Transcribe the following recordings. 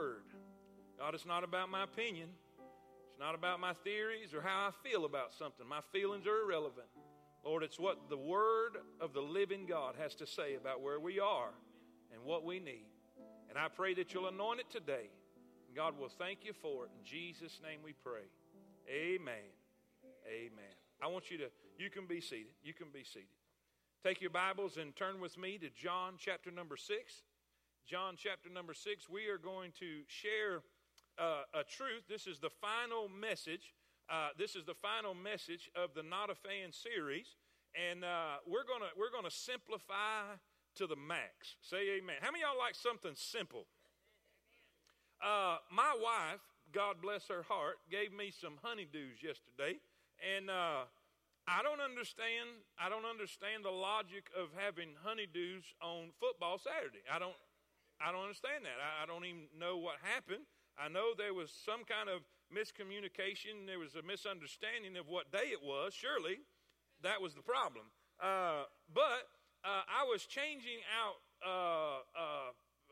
word. God, it's not about my opinion. It's not about my theories or how I feel about something. My feelings are irrelevant. Lord, it's what the word of the living God has to say about where we are and what we need. And I pray that you'll anoint it today. And God will thank you for it. In Jesus' name we pray. Amen. Amen. I want you to, you can be seated. You can be seated. Take your Bibles and turn with me to John chapter number 6. John chapter number 6. We are going to share uh, a truth. This is the final message. Uh, this is the final message of the Not a Fan series. And uh, we're going to we're gonna simplify to the max. Say amen. How many y'all like something simple? Uh, my wife, God bless her heart, gave me some honeydews yesterday, and uh, I don't understand. I don't understand the logic of having honeydews on football Saturday. I don't. I don't understand that. I, I don't even know what happened. I know there was some kind of miscommunication. There was a misunderstanding of what day it was. Surely, that was the problem. Uh, but uh, I was changing out. Uh, uh,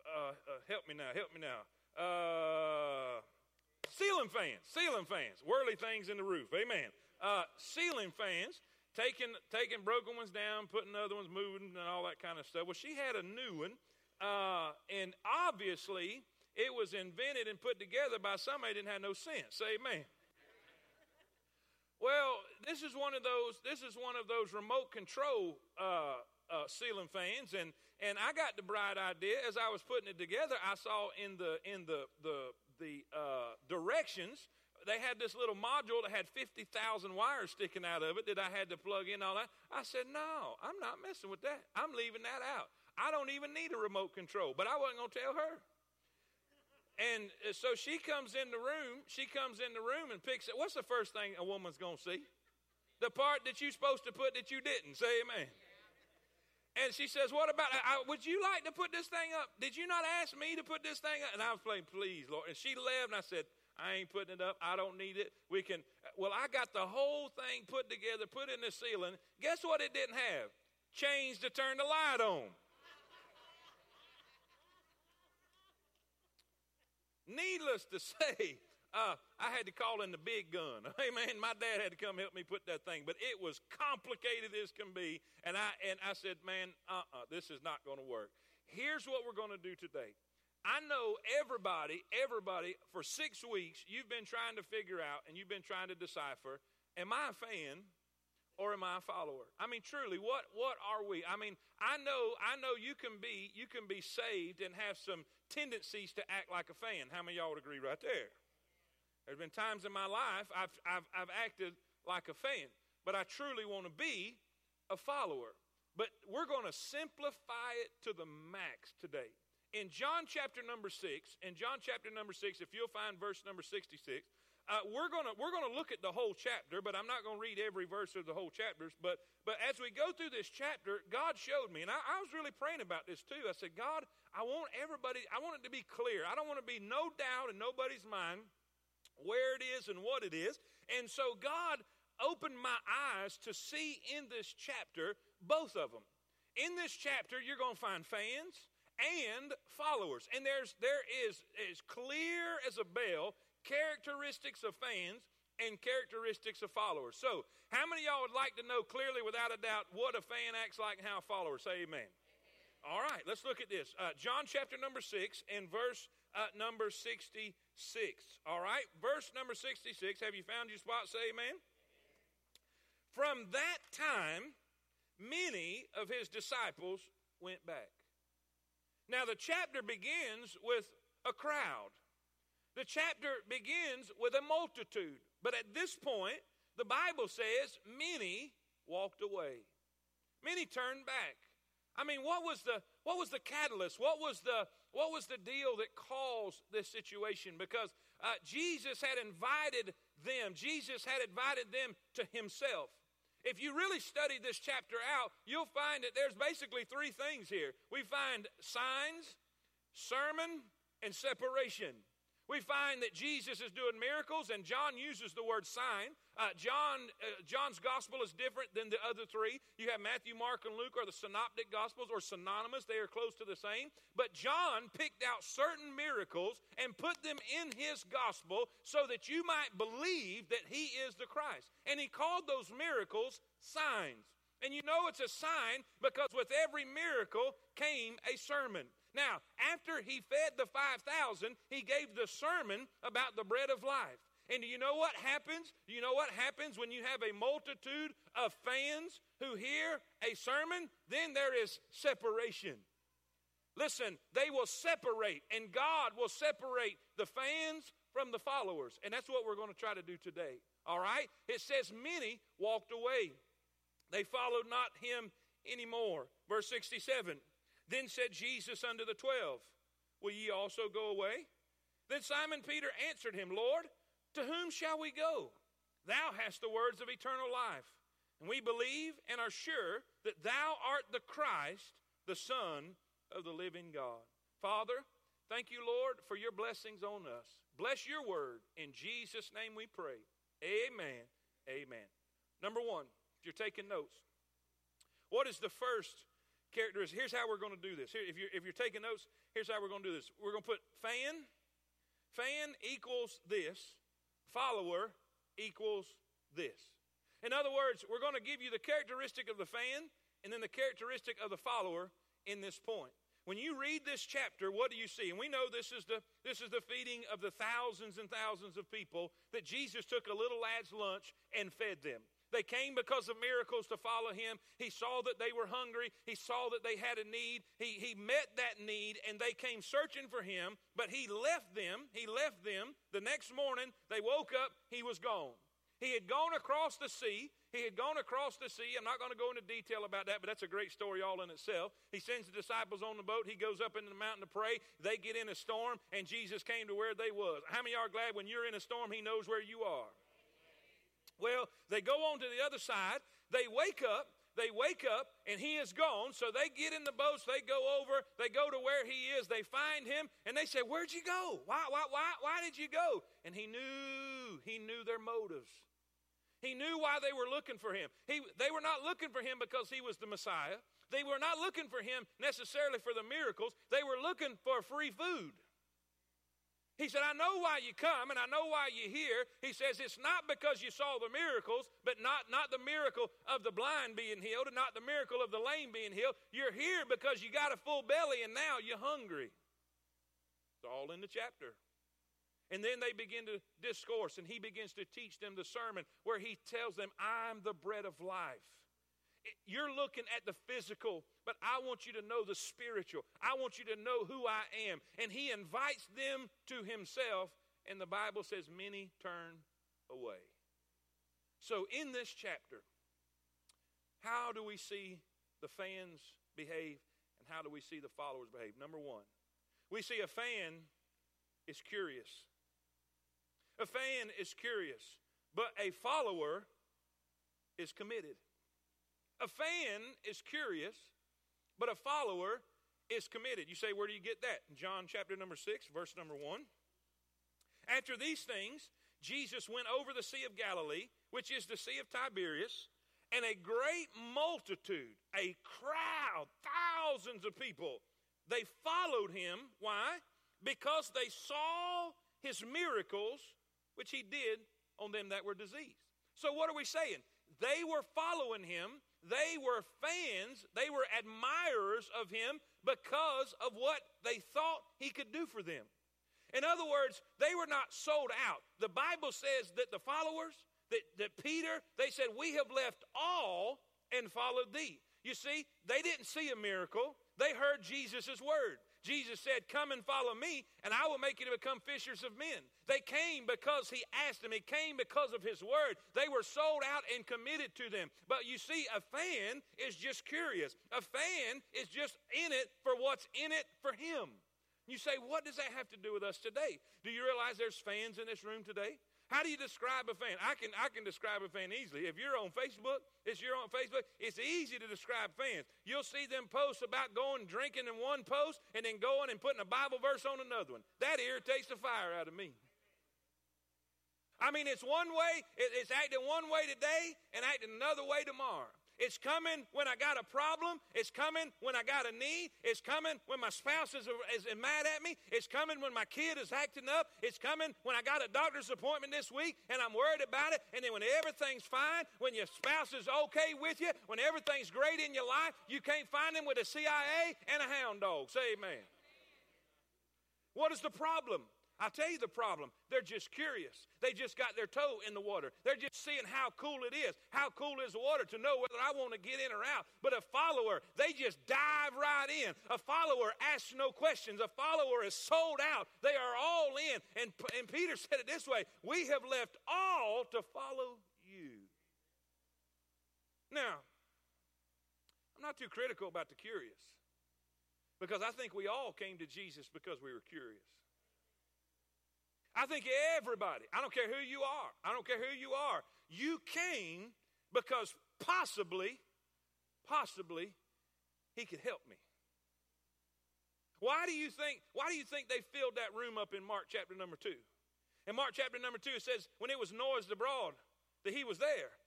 uh, uh help me now. Help me now. ceiling fans. Ceiling fans. Whirly things in the roof. Amen. ceiling fans. Taking taking broken ones down, putting other ones moving, and all that kind of stuff. Well, she had a new one, and obviously it was invented and put together by somebody that didn't have no sense. Amen. Well, this is one of those. This is one of those remote control uh, uh, ceiling fans, and and I got the bright idea as I was putting it together. I saw in the in the the the uh, directions they had this little module that had fifty thousand wires sticking out of it that I had to plug in all that. I said, no, I'm not messing with that. I'm leaving that out. I don't even need a remote control, but I wasn't going to tell her. And uh, so she comes in the room. She comes in the room and picks it. What's the first thing a woman's going to see? The part that you're supposed to put that you didn't. Say amen. And she says, What about, I, would you like to put this thing up? Did you not ask me to put this thing up? And I was playing, Please, Lord. And she left, and I said, I ain't putting it up. I don't need it. We can, well, I got the whole thing put together, put in the ceiling. Guess what it didn't have? Chains to turn the light on. Needless to say, uh, I had to call in the big gun. Hey man, my dad had to come help me put that thing, but it was complicated as can be. And I and I said, man, uh-uh, this is not going to work. Here's what we're going to do today. I know everybody, everybody, for six weeks, you've been trying to figure out and you've been trying to decipher: Am I a fan or am I a follower? I mean, truly, what what are we? I mean, I know I know you can be you can be saved and have some tendencies to act like a fan. How many y'all would agree right there? There's been times in my life I've, I've, I've acted like a fan, but I truly want to be a follower. But we're going to simplify it to the max today. In John chapter number 6, in John chapter number 6, if you'll find verse number 66, uh, we're going we're gonna look at the whole chapter, but I'm not going to read every verse of the whole chapters. But, but as we go through this chapter, God showed me, and I, I was really praying about this too. I said, God, I want everybody, I want it to be clear. I don't want to be no doubt in nobody's mind where it is and what it is. And so God opened my eyes to see in this chapter both of them. In this chapter, you're going to find fans and followers. And there's there is as clear as a bell characteristics of fans and characteristics of followers. So, how many y'all would like to know clearly, without a doubt, what a fan acts like and how a follower? Say amen. amen. All right, let's look at this. Uh, John chapter number 6 and verse uh, number 66. All right, verse number 66. Have you found your spot? Say amen. From that time, many of his disciples went back. Now, the chapter begins with a crowd. The chapter begins with a multitude. But at this point, the Bible says many walked away. Many turned back. I mean, what was the what was the catalyst? What was the what was the deal that caused this situation? Because uh, Jesus had invited them. Jesus had invited them to Himself. If you really study this chapter out, you'll find that there's basically three things here. We find signs, sermon, and separation. We find that Jesus is doing miracles, and John uses the word sign. Uh, John, uh, John's gospel is different than the other three. You have Matthew, Mark, and Luke are the synoptic gospels, or synonymous. They are close to the same. But John picked out certain miracles and put them in his gospel so that you might believe that he is the Christ. And he called those miracles signs. And you know it's a sign because with every miracle came a sermon. Now, after he fed the 5,000, he gave the sermon about the bread of life. And do you know what happens? You know what happens when you have a multitude of fans who hear a sermon? Then there is separation. Listen, they will separate, and God will separate the fans from the followers. And that's what we're going to try to do today. All right? It says, Many walked away. They followed not him anymore. Verse 67 then said Jesus unto the twelve, Will ye also go away? Then Simon Peter answered him, Lord, to whom shall we go? Thou hast the words of eternal life. And we believe and are sure that thou art the Christ, the Son of the living God. Father, thank you, Lord, for your blessings on us. Bless your word. In Jesus' name we pray. Amen. Amen. Number one, if you're taking notes, what is the first characteristics. Here's how we're going to do this. Here, if, you're, if you're taking notes, here's how we're going to do this. We're going to put fan. Fan equals this. Follower equals this. In other words, we're going to give you the characteristic of the fan and then the characteristic of the follower in this point. When you read this chapter, what do you see? And we know this is the this is the feeding of the thousands and thousands of people that Jesus took a little lad's lunch and fed them. They came because of miracles to follow him. He saw that they were hungry. He saw that they had a need. He, he met that need and they came searching for him, but he left them. He left them. The next morning, they woke up, he was gone. He had gone across the sea. He had gone across the sea. I'm not going to go into detail about that, but that's a great story all in itself. He sends the disciples on the boat. He goes up into the mountain to pray. They get in a storm, and Jesus came to where they was. How many are glad when you're in a storm, he knows where you are? Well, they go on to the other side. They wake up. They wake up and he is gone. So they get in the boats. They go over. They go to where he is. They find him and they say, Where'd you go? Why, why, why, why did you go? And he knew, he knew their motives. He knew why they were looking for him. He, they were not looking for him because he was the Messiah. They were not looking for him necessarily for the miracles. They were looking for free food. He said, I know why you come and I know why you're here. He says, it's not because you saw the miracles, but not, not the miracle of the blind being healed and not the miracle of the lame being healed. You're here because you got a full belly and now you're hungry. It's all in the chapter. And then they begin to discourse, and he begins to teach them the sermon where he tells them, I'm the bread of life. You're looking at the physical, but I want you to know the spiritual. I want you to know who I am. And he invites them to himself, and the Bible says many turn away. So, in this chapter, how do we see the fans behave, and how do we see the followers behave? Number one, we see a fan is curious. A fan is curious, but a follower is committed. A fan is curious, but a follower is committed. You say, where do you get that? In John chapter number 6, verse number 1. After these things, Jesus went over the Sea of Galilee, which is the Sea of Tiberias, and a great multitude, a crowd, thousands of people, they followed him. Why? Because they saw his miracles, which he did on them that were diseased. So, what are we saying? They were following him they were fans, they were admirers of him because of what they thought he could do for them. In other words, they were not sold out. The Bible says that the followers, that, that Peter, they said, We have left all and followed thee. You see, they didn't see a miracle, they heard Jesus' word. Jesus said, Come and follow me, and I will make you to become fishers of men. They came because he asked them, he came because of his word. They were sold out and committed to them. But you see, a fan is just curious. A fan is just in it for what's in it for him. You say, What does that have to do with us today? Do you realize there's fans in this room today? How do you describe a fan? I can, I can describe a fan easily. If you're on Facebook, it's you're on Facebook, it's easy to describe fans. You'll see them post about going drinking in one post and then going and putting a Bible verse on another one. That irritates the fire out of me. I mean, it's one way, it's acting one way today and acting another way tomorrow. It's coming when I got a problem. It's coming when I got a need. It's coming when my spouse is, is, mad at me. It's coming when my kid is acting up. It's coming when I got a doctor's appointment this week and I'm worried about it. And then when everything's fine, when your spouse is okay with you, when everything's great in your life, you can't find him with a CIA and a hound dog. Say amen. What is the problem? I'll tell you the problem. They're just curious. They just got their toe in the water. They're just seeing how cool it is. How cool is the water to know whether I want to get in or out. But a follower, they just dive right in. A follower asks no questions. A follower is sold out. They are all in. And, and Peter said it this way We have left all to follow you. Now, I'm not too critical about the curious because I think we all came to Jesus because we were curious. I think everybody, I don't care who you are, I don't care who you are, you came because possibly, possibly, he could help me. Why do you think, why do you think they filled that room up in Mark chapter number two? In Mark chapter number two, it says, when it was noised abroad that he was there,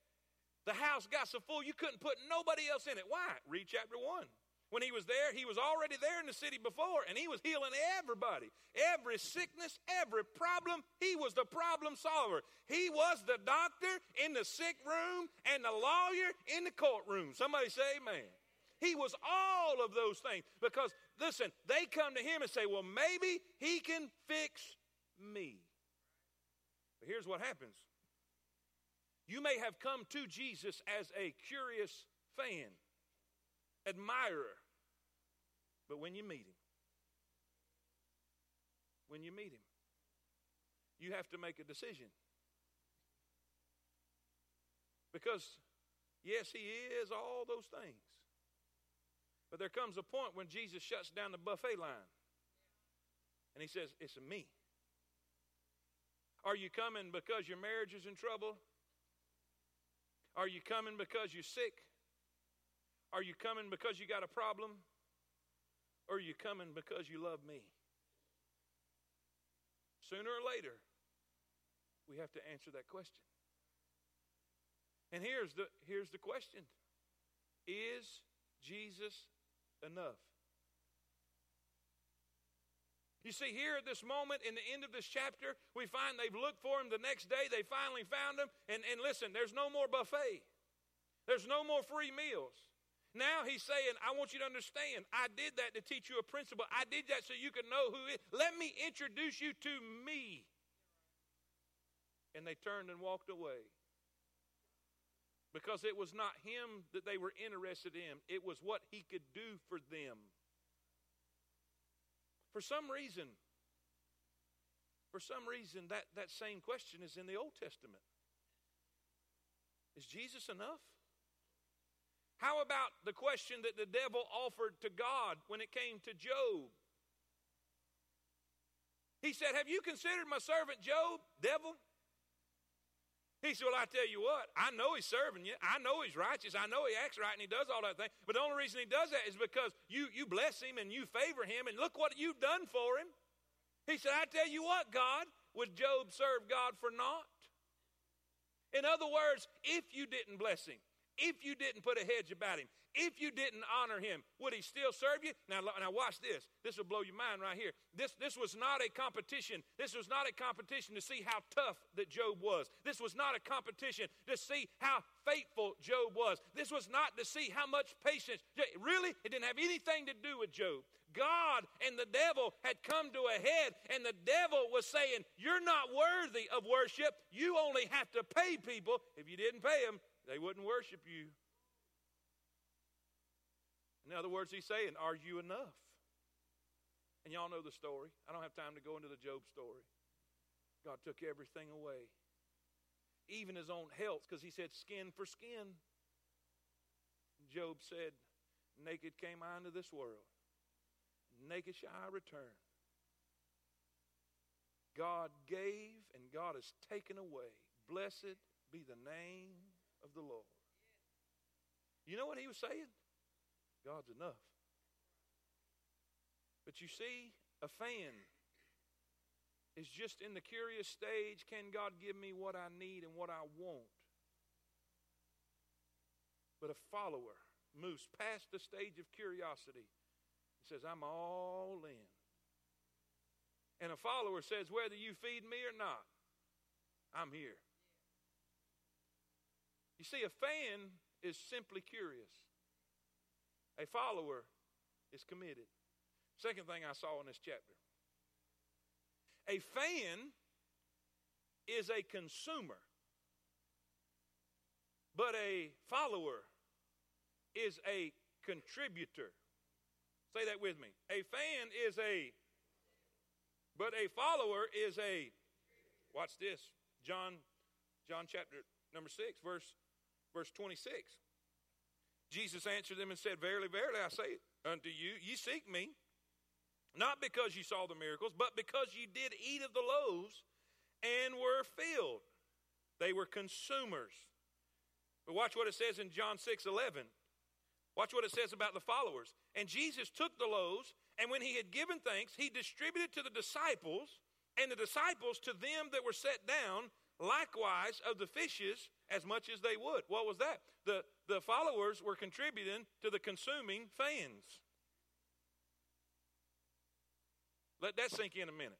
the house got so full you couldn't put nobody else in it. Why? Read chapter one. When he was there, he was already there in the city before, and he was healing everybody. Every sickness, every problem, he was the problem solver. He was the doctor in the sick room and the lawyer in the courtroom. Somebody say amen. He was all of those things because, listen, they come to him and say, well, maybe he can fix me. But here's what happens you may have come to Jesus as a curious fan, admirer, but when you meet him, when you meet him, you have to make a decision. Because, yes, he is all those things. But there comes a point when Jesus shuts down the buffet line and he says, It's me. Are you coming because your marriage is in trouble? Are you coming because you're sick? Are you coming because you got a problem? Or are you coming because you love me? Sooner or later, we have to answer that question. And here's the, here's the question Is Jesus enough? You see, here at this moment, in the end of this chapter, we find they've looked for him the next day. They finally found him. And, and listen, there's no more buffet, there's no more free meals. Now he's saying, I want you to understand, I did that to teach you a principle. I did that so you could know who it. Let me introduce you to me. And they turned and walked away. Because it was not him that they were interested in, it was what he could do for them. For some reason, for some reason, that, that same question is in the Old Testament. Is Jesus enough? How about the question that the devil offered to God when it came to Job? He said, Have you considered my servant Job, devil? He said, Well, I tell you what, I know he's serving you. I know he's righteous. I know he acts right and he does all that thing. But the only reason he does that is because you, you bless him and you favor him, and look what you've done for him. He said, I tell you what, God, would Job serve God for naught? In other words, if you didn't bless him, if you didn't put a hedge about him, if you didn't honor him, would he still serve you? Now, now watch this. This will blow your mind right here. This, this was not a competition. This was not a competition to see how tough that Job was. This was not a competition to see how faithful Job was. This was not to see how much patience. Really, it didn't have anything to do with Job. God and the devil had come to a head, and the devil was saying, You're not worthy of worship. You only have to pay people. If you didn't pay them, they wouldn't worship you. In other words, he's saying, Are you enough? And y'all know the story. I don't have time to go into the Job story. God took everything away, even his own health, because he said, Skin for skin. Job said, Naked came I into this world, naked shall I return. God gave and God has taken away. Blessed be the name of the Lord. You know what he was saying? God's enough. But you see, a fan is just in the curious stage can God give me what I need and what I want? But a follower moves past the stage of curiosity and says, I'm all in. And a follower says, whether you feed me or not, I'm here. You see, a fan is simply curious, a follower is committed. Second thing I saw in this chapter a fan is a consumer, but a follower is a contributor. Say that with me. A fan is a, but a follower is a, watch this. John, John chapter number 6, verse, verse 26. Jesus answered them and said, Verily, verily, I say unto you, ye seek me, not because you saw the miracles, but because you did eat of the loaves and were filled. They were consumers. But watch what it says in John 6 11. Watch what it says about the followers. And Jesus took the loaves, and when he had given thanks, he distributed to the disciples, and the disciples to them that were set down, likewise of the fishes as much as they would. What was that? The, the followers were contributing to the consuming fans. Let that sink in a minute.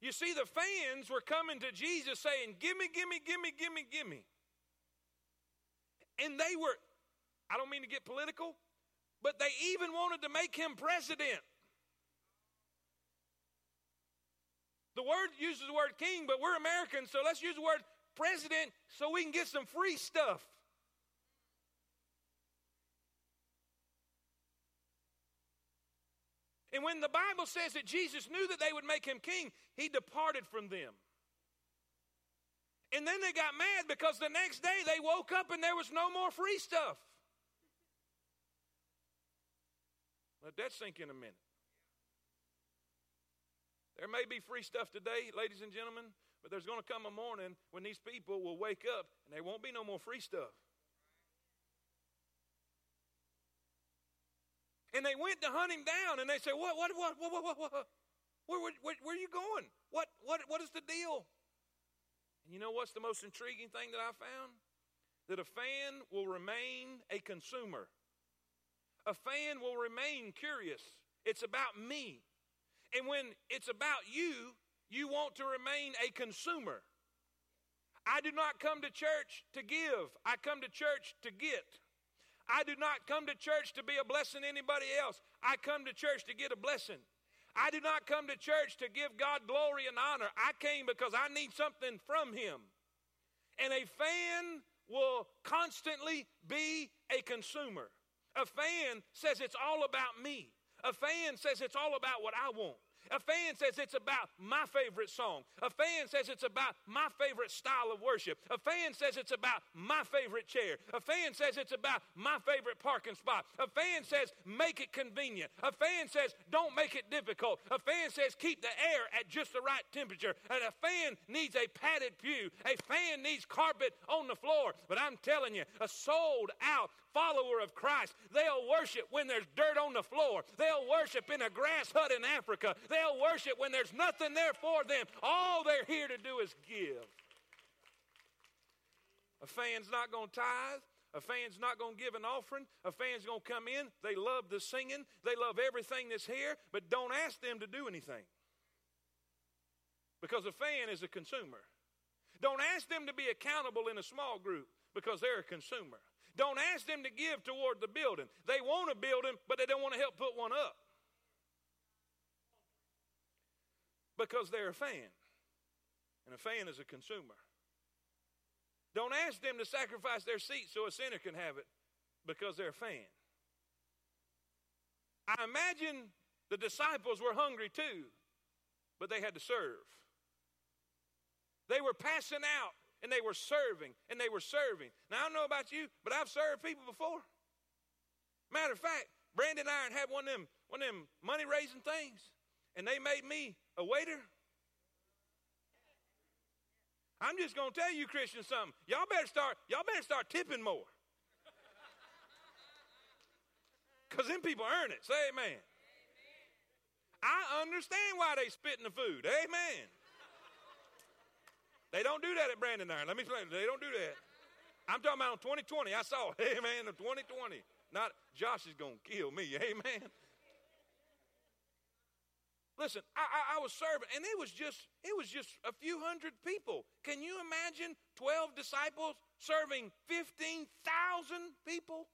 You see, the fans were coming to Jesus saying, Give me, give me, give me, give me, give me. And they were, I don't mean to get political, but they even wanted to make him president. The word uses the word king, but we're Americans, so let's use the word president so we can get some free stuff. And when the Bible says that Jesus knew that they would make him king, he departed from them. And then they got mad because the next day they woke up and there was no more free stuff. Let that sink in a minute. There may be free stuff today, ladies and gentlemen, but there's going to come a morning when these people will wake up and there won't be no more free stuff. And they went to hunt him down and they said, What, what, what, what, what, what? Where, where, where, where are you going? What, what, what is the deal? And you know what's the most intriguing thing that I found? That a fan will remain a consumer. A fan will remain curious. It's about me. And when it's about you, you want to remain a consumer. I do not come to church to give, I come to church to get. I do not come to church to be a blessing to anybody else. I come to church to get a blessing. I do not come to church to give God glory and honor. I came because I need something from Him. And a fan will constantly be a consumer. A fan says it's all about me. A fan says it's all about what I want. A fan says it's about my favorite song. A fan says it's about my favorite style of worship. A fan says it's about my favorite chair. A fan says it's about my favorite parking spot. A fan says make it convenient. A fan says don't make it difficult. A fan says keep the air at just the right temperature. And a fan needs a padded pew. A fan needs carpet on the floor. But I'm telling you, a sold out follower of Christ, they'll worship when there's dirt on the floor. They'll worship in a grass hut in Africa. They'll worship when there's nothing there for them. All they're here to do is give. A fan's not going to tithe. A fan's not going to give an offering. A fan's going to come in. They love the singing. They love everything that's here, but don't ask them to do anything. Because a fan is a consumer. Don't ask them to be accountable in a small group because they're a consumer. Don't ask them to give toward the building. They want a building, but they don't want to help put one up. Because they're a fan. And a fan is a consumer. Don't ask them to sacrifice their seat so a sinner can have it because they're a fan. I imagine the disciples were hungry too, but they had to serve. They were passing out and they were serving and they were serving. Now, I don't know about you, but I've served people before. Matter of fact, Brandon and I had one of them, one of them money raising things. And they made me a waiter. I'm just to tell you, Christians, something. Y'all better start. Y'all better start tipping more. Because them people earn it. Say amen. I understand why they spit in the food. Amen. They don't do that at Branding Iron. Let me explain. They don't do that. I'm talking about 2020. I saw. Amen. 2020. Not Josh is to kill me. Amen. Listen, I, I, I, was serving, and it was just it was just a few hundred people. Can you imagine twelve disciples serving fifteen thousand people?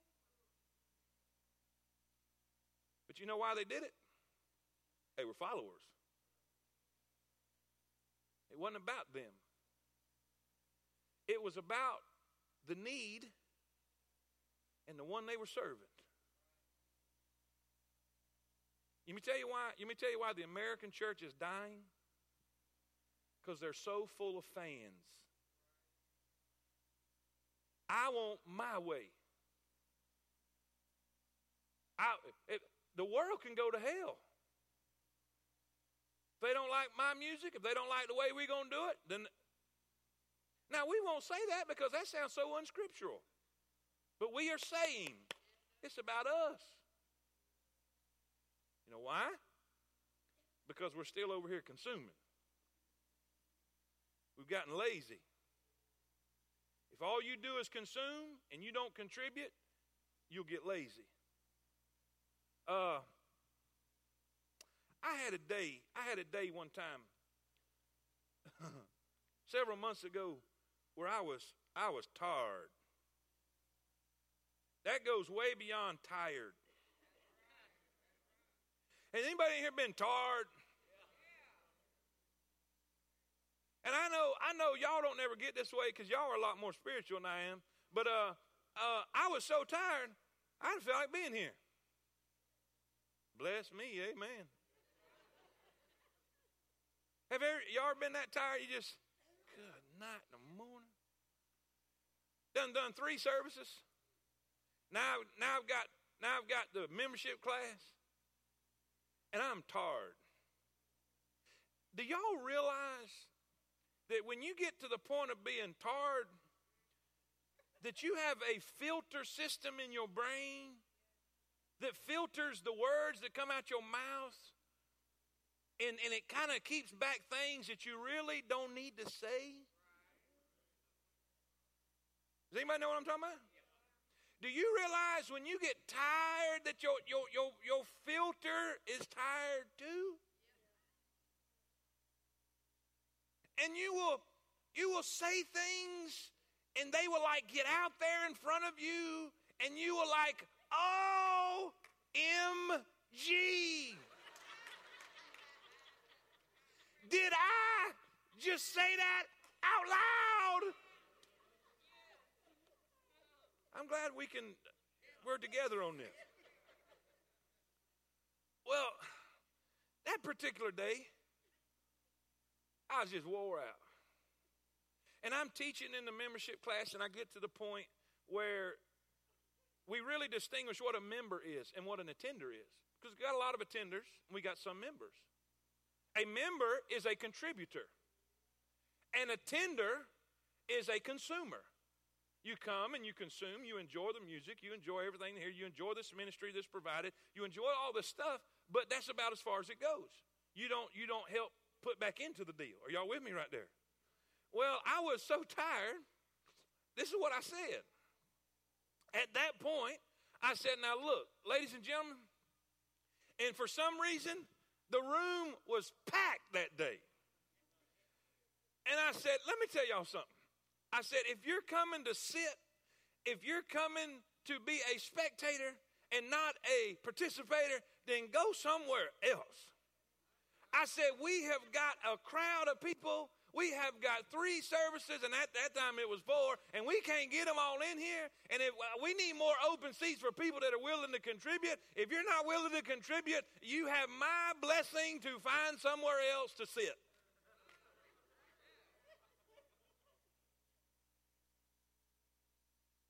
But you know why they did it? They were followers. It wasn't about them. It was about the need and the one they were serving. Let me tell you why. Let me tell you why the American church is dying. Because they're so full of fans. I want my way. I, it, the world can go to hell. If they don't like my music, if they don't like the way we're going to do it, then. Now, we won't say that because that sounds so unscriptural. But we are saying it's about us. Know why? Because we're still over here consuming. We've gotten lazy. If all you do is consume and you don't contribute, you'll get lazy. Uh, I had a day. I had a day one time, several months ago, where I was I was tired. That goes way beyond tired. Has anybody here been tired? And I know, I know y'all don't never get this way because y'all are a lot more spiritual than I am. But uh, uh, I was so tired, I didn't feel like being here. Bless me, amen. Have ever, y'all been that tired? You just, good night in the morning. Done done three services. Now, now I've got now I've got the membership class and I'm tired. Do y'all realize that when you get to the point of being tired, that you have a filter system in your brain that filters the words that come out your mouth and, and it kind of keeps back things that you really don't need to say? Does anybody know what I'm talking about? Do you realize when you get tired that your, your, your, your filter is tired too? And you will you will say things and they will like get out there in front of you and you will like, oh. Did I just say that out loud? I'm glad we can, we're together on this. Well, that particular day, I was just wore out. And I'm teaching in the membership class, and I get to the point where we really distinguish what a member is and what an attender is. Because we got a lot of attenders, and we got some members. A member is a contributor, an attender is a consumer. You come and you consume, you enjoy the music, you enjoy everything here, you enjoy this ministry that's provided, you enjoy all this stuff, but that's about as far as it goes. You don't you don't help put back into the deal. Are y'all with me right there? Well, I was so tired. This is what I said. At that point, I said, Now look, ladies and gentlemen, and for some reason, the room was packed that day. And I said, Let me tell y'all something. I said, if you're coming to sit, if you're coming to be a spectator and not a participator, then go somewhere else. I said, we have got a crowd of people. We have got three services, and at that time it was four, and we can't get them all in here. And if, uh, we need more open seats for people that are willing to contribute. If you're not willing to contribute, you have my blessing to find somewhere else to sit.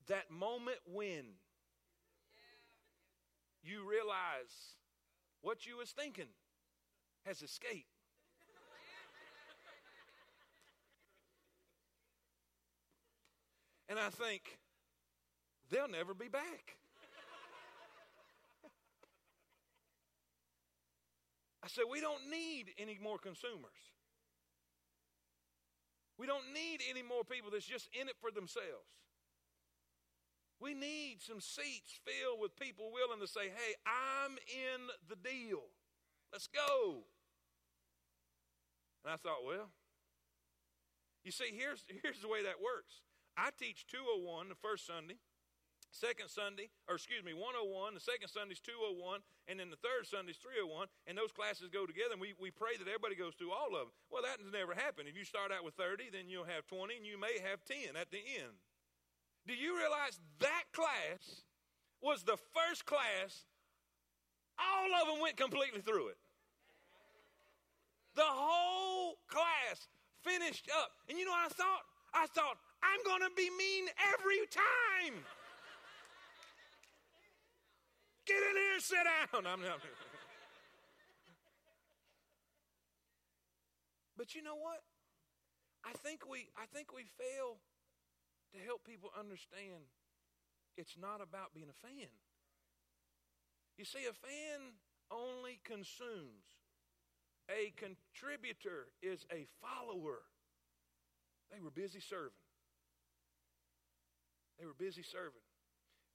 That moment when you realize what you was thinking has escaped. and I think, they'll never be back. I said, we don't need any more consumers. We don't need any more people that's just in it for themselves. We need some seats filled with people willing to say, hey, I'm in the deal. Let's go. And I thought, well, you see, here's, here's the way that works. I teach 201 the first Sunday, second Sunday, or excuse me, 101, the second Sunday's 201, and then the third Sunday's 301, and those classes go together, and we, we pray that everybody goes through all of them. Well, that has never happened. If you start out with 30, then you'll have 20, and you may have 10 at the end. Do you realize that class was the first class? All of them went completely through it. The whole class finished up. And you know what I thought? I thought, I'm going to be mean every time. Get in here, sit down. I'm not. but you know what? I think we I think we fail to help people understand it's not about being a fan. You see, a fan only consumes. A contributor is a follower. They were busy serving. They were busy serving.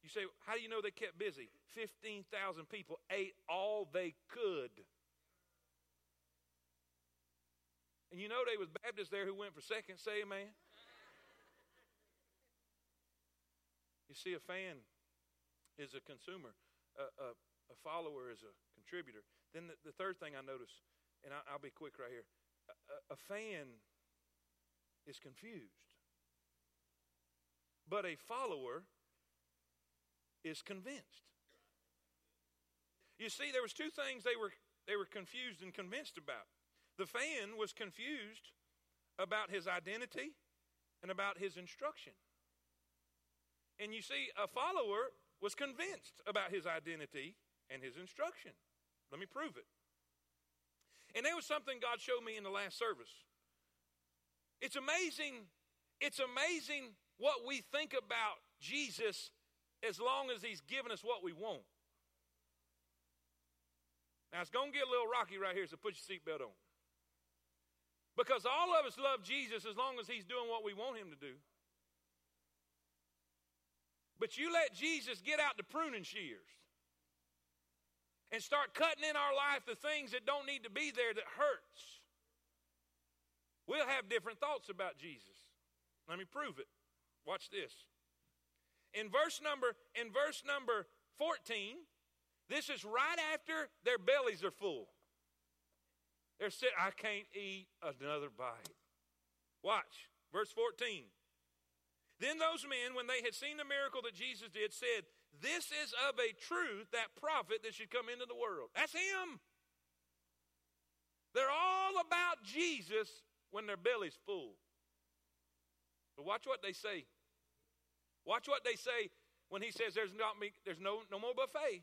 You say, how do you know they kept busy? 15,000 people ate all they could. And you know there was Baptists there who went for seconds, say amen. You see, a fan is a consumer, a, a, a follower is a contributor. Then the, the, third thing I notice, and I, will be quick right here a, a fan is confused, but a follower is convinced. You see, there was two things they were they were confused and convinced about. The fan was confused about his identity and about his instruction. And you see, a follower was convinced about his identity and his instruction. Let me prove it. And there was something God showed me in the last service. It's amazing, it's amazing what we think about Jesus as long as he's given us what we want. Now, it's going to get a little rocky right here, so put your seatbelt on. Because all of us love Jesus as long as he's doing what we want him to do. But you let Jesus get out the pruning shears and start cutting in our life the things that don't need to be there that hurts. We'll have different thoughts about Jesus. Let me prove it. Watch this. In verse number in verse number 14, this is right after their bellies are full. They're sitting, I can't eat another bite. Watch, verse 14. Then those men, when they had seen the miracle that Jesus did, said, This is of a truth that prophet that should come into the world. That's him. They're all about Jesus when their belly's full. But watch what they say. Watch what they say when he says there's, not me, there's no, no more buffet.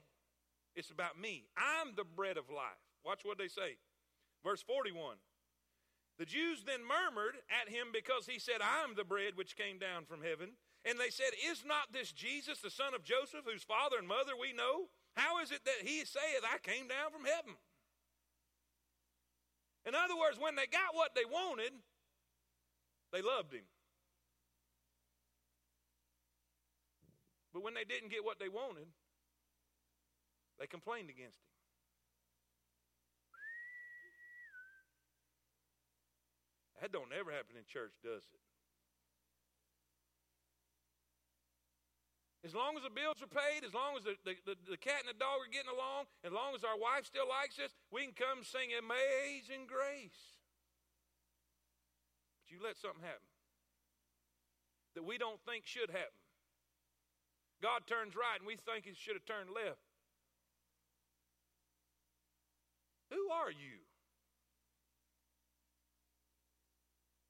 It's about me. I'm the bread of life. Watch what they say. Verse 41. The Jews then murmured at him because he said, I'm the bread which came down from heaven. And they said, Is not this Jesus, the son of Joseph, whose father and mother we know? How is it that he saith, I came down from heaven? In other words, when they got what they wanted, they loved him. But when they didn't get what they wanted, they complained against him. That don't ever happen in church, does it? As long as the bills are paid, as long as the, the, the, the, cat and the dog are getting along, as long as our wife still likes us, we can come sing Amazing Grace. But you let something happen that we don't think should happen. God turns right and we think he should have turned left. Who are you?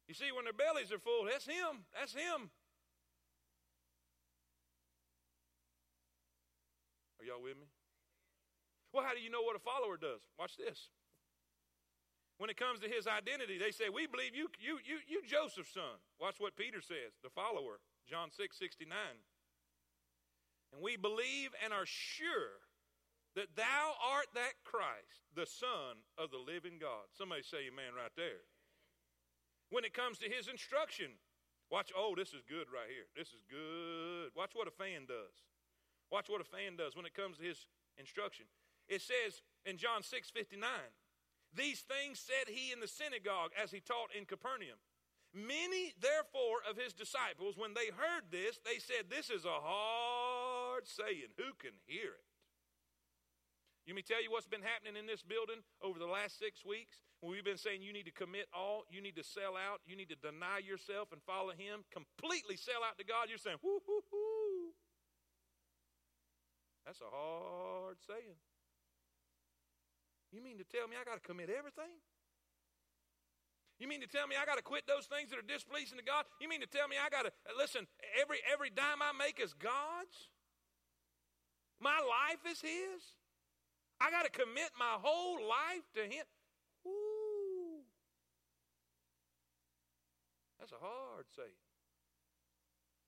You see, when their bellies are full, that's him. That's him. Are y'all with me? Well, how do you know what a follower does? Watch this. When it comes to his identity, they say, We believe you, you, you, you Joseph's son. Watch what Peter says, the follower, John 6 69. And we believe and are sure that thou art that Christ, the Son of the living God. Somebody say amen right there. When it comes to his instruction, watch, oh, this is good right here. This is good. Watch what a fan does. Watch what a fan does when it comes to his instruction. It says in John 6 59, these things said he in the synagogue as he taught in Capernaum. Many, therefore, of his disciples, when they heard this, they said, This is a hard saying. Who can hear it? You me tell you what's been happening in this building over the last six weeks? We've been saying you need to commit all, you need to sell out, you need to deny yourself and follow Him, completely sell out to God. You're saying, whoo, whoo, whoo. That's a hard saying. You mean to tell me I got to commit everything? You mean to tell me I got to quit those things that are displeasing to God? You mean to tell me I got to listen? Every every dime I make is God's. My life is His. I got to commit my whole life to Him. Ooh. That's a hard saying.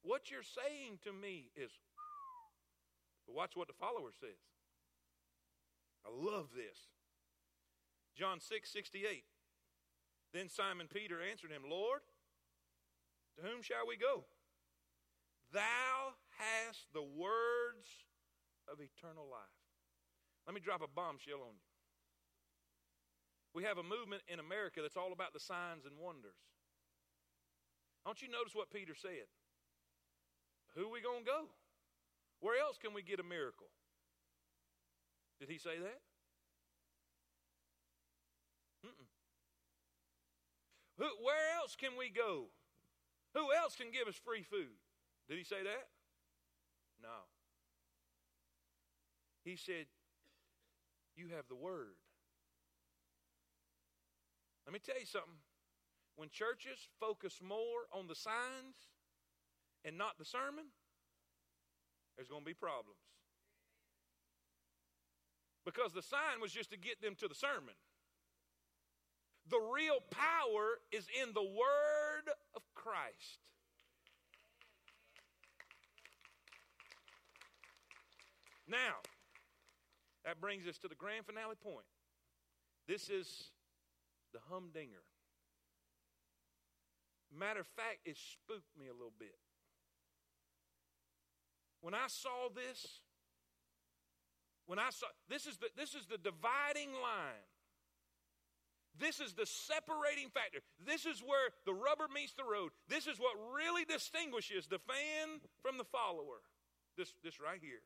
What you're saying to me is, but watch what the follower says. I love this. John 6 68. Then Simon Peter answered him, Lord, to whom shall we go? Thou hast the words of eternal life. Let me drop a bombshell on you. We have a movement in America that's all about the signs and wonders. Don't you notice what Peter said? Who are we going to go? Where else can we get a miracle? Did he say that? Mm-mm. Who, where else can we go? Who else can give us free food? Did he say that? No. He said, you have the Word. Let me tell you something. When churches focus more on the signs and not the sermon, there's going to be problems. Because the sign was just to get them to the sermon. The real power is in the Word of Christ. Now, that brings us to the grand finale point. This is the humdinger. Matter of fact, it spooked me a little bit. When I saw this, when I saw this is the this is the dividing line. This is the separating factor. This is where the rubber meets the road. This is what really distinguishes the fan from the follower. This this right here.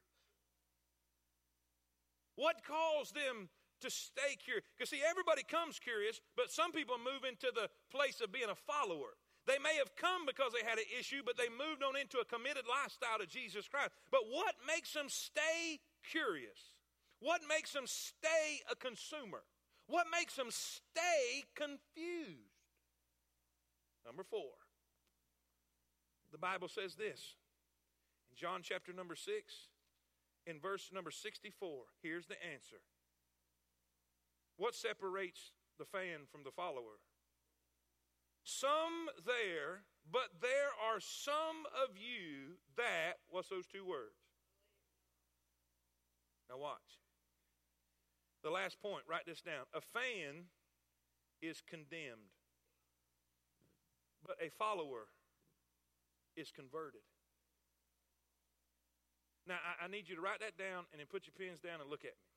What caused them to stay curious? Because, see, everybody comes curious, but some people move into the place of being a follower. They may have come because they had an issue, but they moved on into a committed lifestyle to Jesus Christ. But what makes them stay curious? What makes them stay a consumer? What makes them stay confused? Number four, the Bible says this in John chapter number six in verse number 64. Here's the answer. What separates the fan from the follower? Some there, but there are some of you that, what's those two words? Now watch. The last point, write this down. A fan is condemned, but a follower is converted. Now, I, I need you to write that down and then put your pens down and look at me.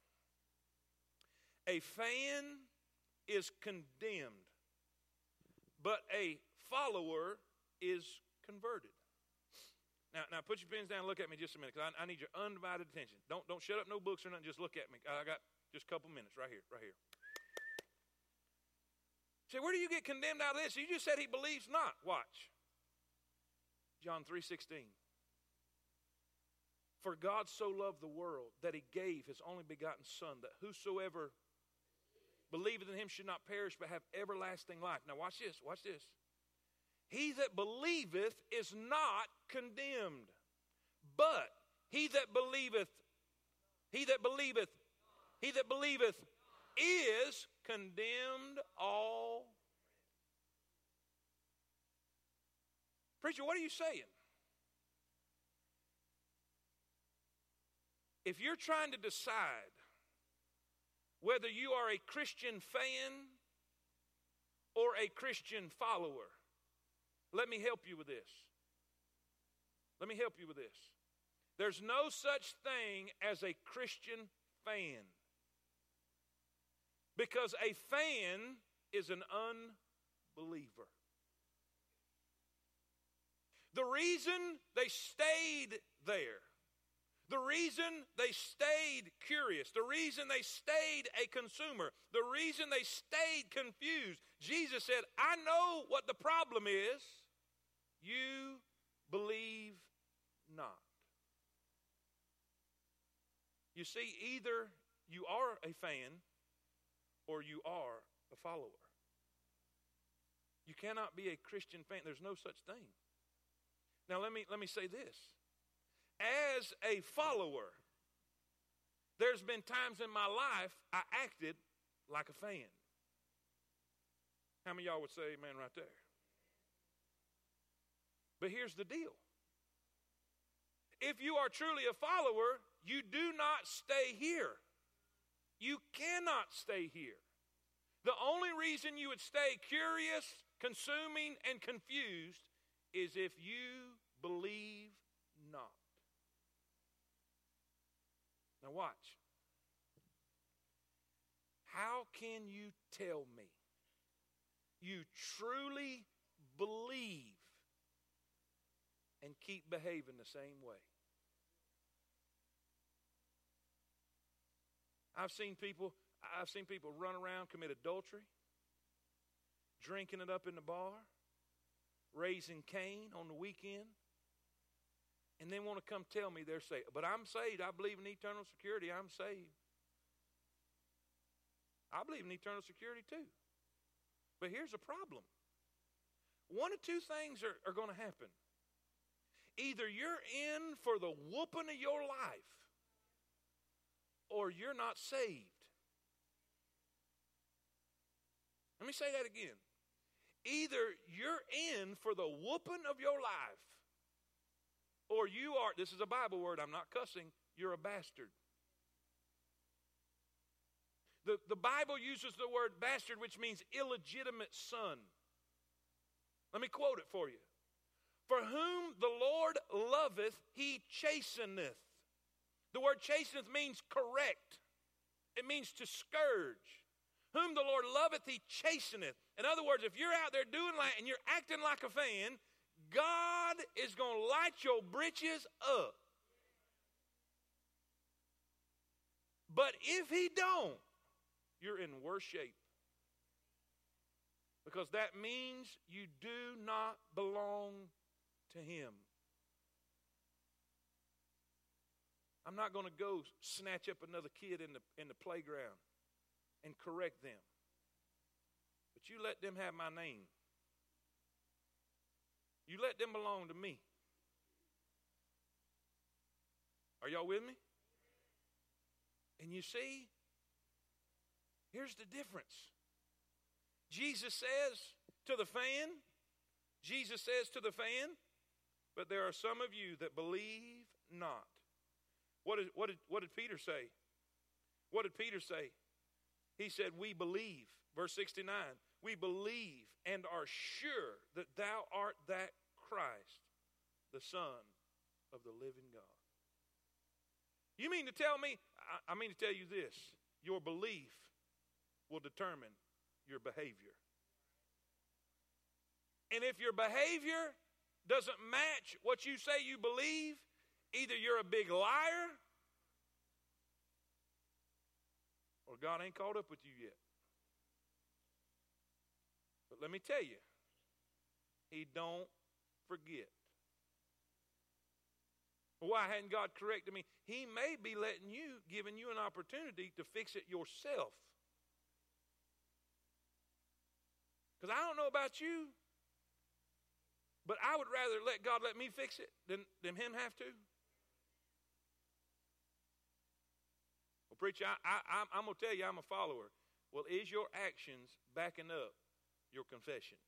A fan is condemned, but a follower is converted. Now, now put your pens down and look at me just a minute because I, I, need your undivided attention. Don't, don't shut up no books or nothing. Just look at me. I got just a couple minutes right here, right here. Say, where do you get condemned out of this? You just said he believes not. Watch. John 3.16. For God so loved the world that he gave his only begotten Son, that whosoever believeth in him should not perish but have everlasting life. Now, watch this, watch this. He that believeth is not condemned, but he that believeth, he that believeth, he that believeth is condemned all. Preacher, what are you saying? If you're trying to decide whether you are a Christian fan or a Christian follower, let me help you with this. Let me help you with this. There's no such thing as a Christian fan. Because a fan is an unbeliever. The reason they stayed there, the reason they stayed curious, the reason they stayed a consumer, the reason they stayed confused, Jesus said, I know what the problem is. You believe not. You see, either you are a fan or you are a follower. You cannot be a Christian fan. There's no such thing. Now let me let me say this. As a follower, there's been times in my life I acted like a fan. How many y'all would say amen right there? But here's the deal. If you are truly a follower, you do not stay here. You cannot stay here. The only reason you would stay curious, consuming, and confused is if you believe not. Now, watch. How can you tell me you truly believe and keep behaving the same way? I've seen people I've seen people run around commit adultery, drinking it up in the bar, raising Cain on the weekend, and then want to come tell me they're saved. But I'm saved. I believe in eternal security. I'm saved. I believe in eternal security too. But here's a problem. One of two things are, are going to happen. Either you're in for the whooping of your life, or you're not saved. Let me say that again. Either you're in for the whooping of your life, or you are, this is a Bible word, I'm not cussing, you're a bastard. The, the Bible uses the word bastard, which means illegitimate son. Let me quote it for you. For whom the Lord loveth, he chasteneth. The word chasteneth means correct, it means to scourge. Whom the Lord loveth, he chasteneth. In other words, if you're out there doing like and you're acting like a fan, God is going to light your britches up. But if he don't, you're in worse shape. Because that means you do not belong to him. I'm not going to go snatch up another kid in the, in the playground and correct them. But you let them have my name. You let them belong to me. Are y'all with me? And you see, here's the difference. Jesus says to the fan, Jesus says to the fan, but there are some of you that believe not. What did, what did, what did Peter say? What did Peter say? He said, We believe. Verse 69 We believe and are sure that thou art that Christ, the Son of the living God. You mean to tell me, I mean to tell you this your belief will determine your behavior. And if your behavior doesn't match what you say you believe, either you're a big liar or God ain't caught up with you yet. But let me tell you, He don't forget. Why hadn't God corrected me? He may be letting you, giving you an opportunity to fix it yourself. Because I don't know about you, but I would rather let God let me fix it than, than Him have to. Well, preacher, I, I, I'm, I'm going to tell you I'm a follower. Well, is your actions backing up your confession?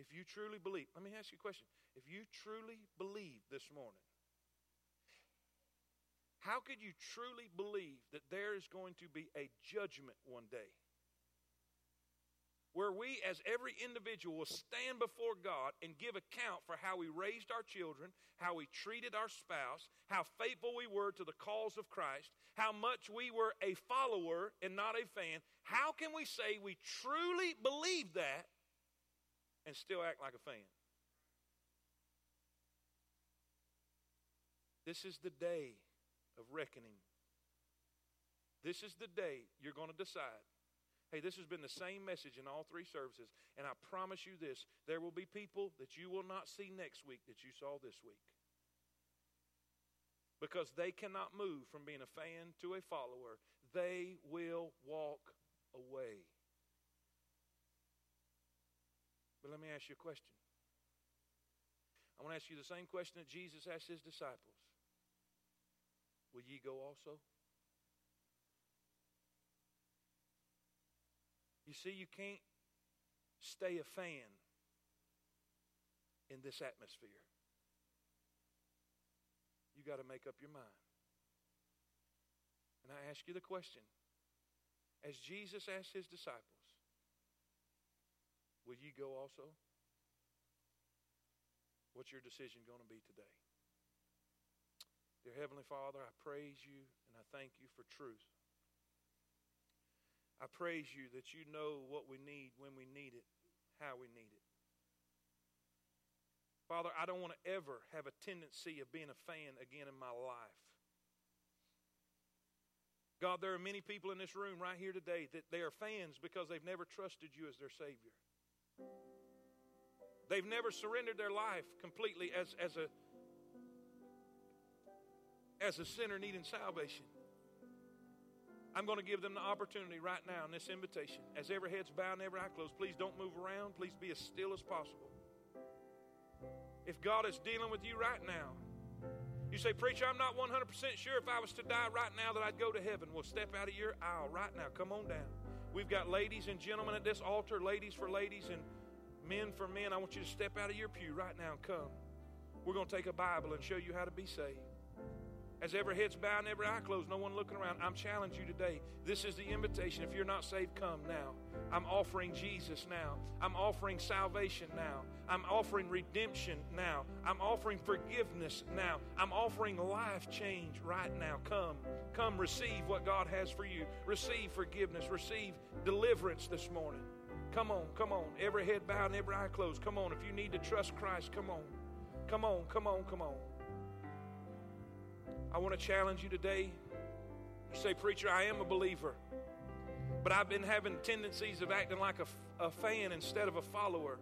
If you truly believe, let me ask you a question. If you truly believe this morning, how could you truly believe that there is going to be a judgment one day? Where we, as every individual, will stand before God and give account for how we raised our children, how we treated our spouse, how faithful we were to the cause of Christ, how much we were a follower and not a fan. How can we say we truly believe that and still act like a fan? This is the day of reckoning. This is the day you're going to decide. Hey, this has been the same message in all three services, and I promise you this there will be people that you will not see next week that you saw this week. Because they cannot move from being a fan to a follower, they will walk away. But let me ask you a question. I want to ask you the same question that Jesus asked his disciples Will ye go also? You see, you can't stay a fan in this atmosphere. You got to make up your mind. And I ask you the question as Jesus asked his disciples, Will ye go also? What's your decision going to be today? Dear Heavenly Father, I praise you and I thank you for truth. I praise you that you know what we need when we need it, how we need it. Father, I don't want to ever have a tendency of being a fan again in my life. God, there are many people in this room right here today that they are fans because they've never trusted you as their Savior. They've never surrendered their life completely as, as a as a sinner needing salvation. I'm going to give them the opportunity right now in this invitation. As every head's bowed and every eye closed, please don't move around. Please be as still as possible. If God is dealing with you right now, you say, Preacher, I'm not 100% sure if I was to die right now that I'd go to heaven. Well, step out of your aisle right now. Come on down. We've got ladies and gentlemen at this altar, ladies for ladies and men for men. I want you to step out of your pew right now and come. We're going to take a Bible and show you how to be saved. As every head's bowed and every eye closed, no one looking around, I'm challenging you today. This is the invitation. If you're not saved, come now. I'm offering Jesus now. I'm offering salvation now. I'm offering redemption now. I'm offering forgiveness now. I'm offering life change right now. Come. Come receive what God has for you. Receive forgiveness. Receive deliverance this morning. Come on, come on. Every head bowed and every eye closed. Come on. If you need to trust Christ, come on. Come on, come on, come on. I want to challenge you today. You say, Preacher, I am a believer, but I've been having tendencies of acting like a, a fan instead of a follower.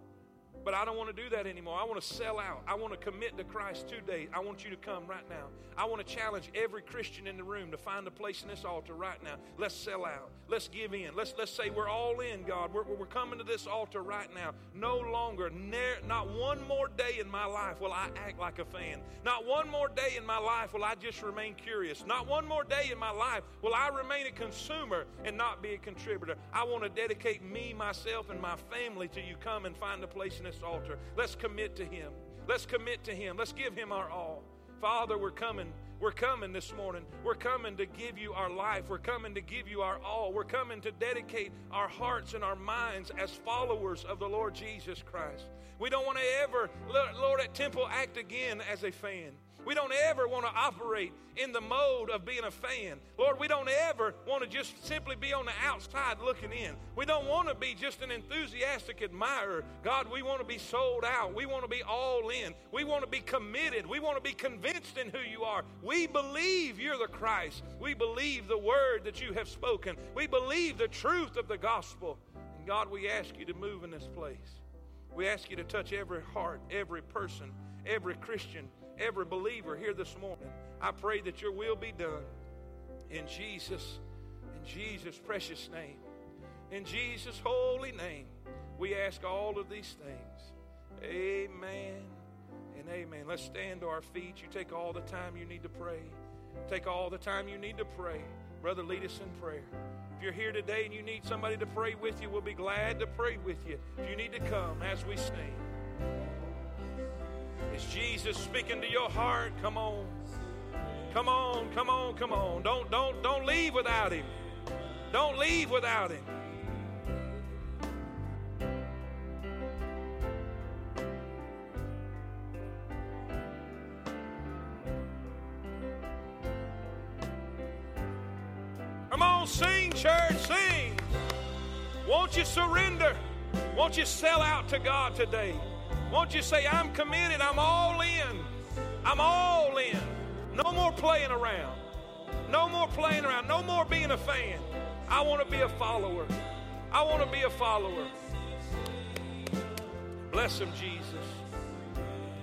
But I don't want to do that anymore. I want to sell out. I want to commit to Christ today. I want you to come right now. I want to challenge every Christian in the room to find a place in this altar right now. Let's sell out. Let's give in. Let's, let's say we're all in, God. We're, we're coming to this altar right now. No longer, ne- not one more day in my life will I act like a fan. Not one more day in my life will I just remain curious. Not one more day in my life will I remain a consumer and not be a contributor. I want to dedicate me, myself, and my family to you. Come and find a place in this altar. Let's commit to Him. Let's commit to Him. Let's give Him our all. Father, we're coming. We're coming this morning. We're coming to give you our life. We're coming to give you our all. We're coming to dedicate our hearts and our minds as followers of the Lord Jesus Christ. We don't want to ever, Lord, at Temple, act again as a fan. We don't ever want to operate in the mode of being a fan. Lord, we don't ever want to just simply be on the outside looking in. We don't want to be just an enthusiastic admirer. God, we want to be sold out. We want to be all in. We want to be committed. We want to be convinced in who you are. We believe you're the Christ. We believe the word that you have spoken. We believe the truth of the gospel. And God, we ask you to move in this place. We ask you to touch every heart, every person, every Christian every believer here this morning. I pray that your will be done in Jesus, in Jesus' precious name. In Jesus' holy name, we ask all of these things. Amen and amen. Let's stand to our feet. You take all the time you need to pray. Take all the time you need to pray. Brother, lead us in prayer. If you're here today and you need somebody to pray with you, we'll be glad to pray with you. If you need to come as we sing. Is Jesus speaking to your heart? Come on. Come on, come on, come on. Don't don't don't leave without him. Don't leave without him. Come on, sing, church, sing. Won't you surrender? Won't you sell out to God today? Won't you say, I'm committed, I'm all in. I'm all in. No more playing around. No more playing around. No more being a fan. I want to be a follower. I want to be a follower. Bless him, Jesus.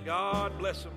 God bless him.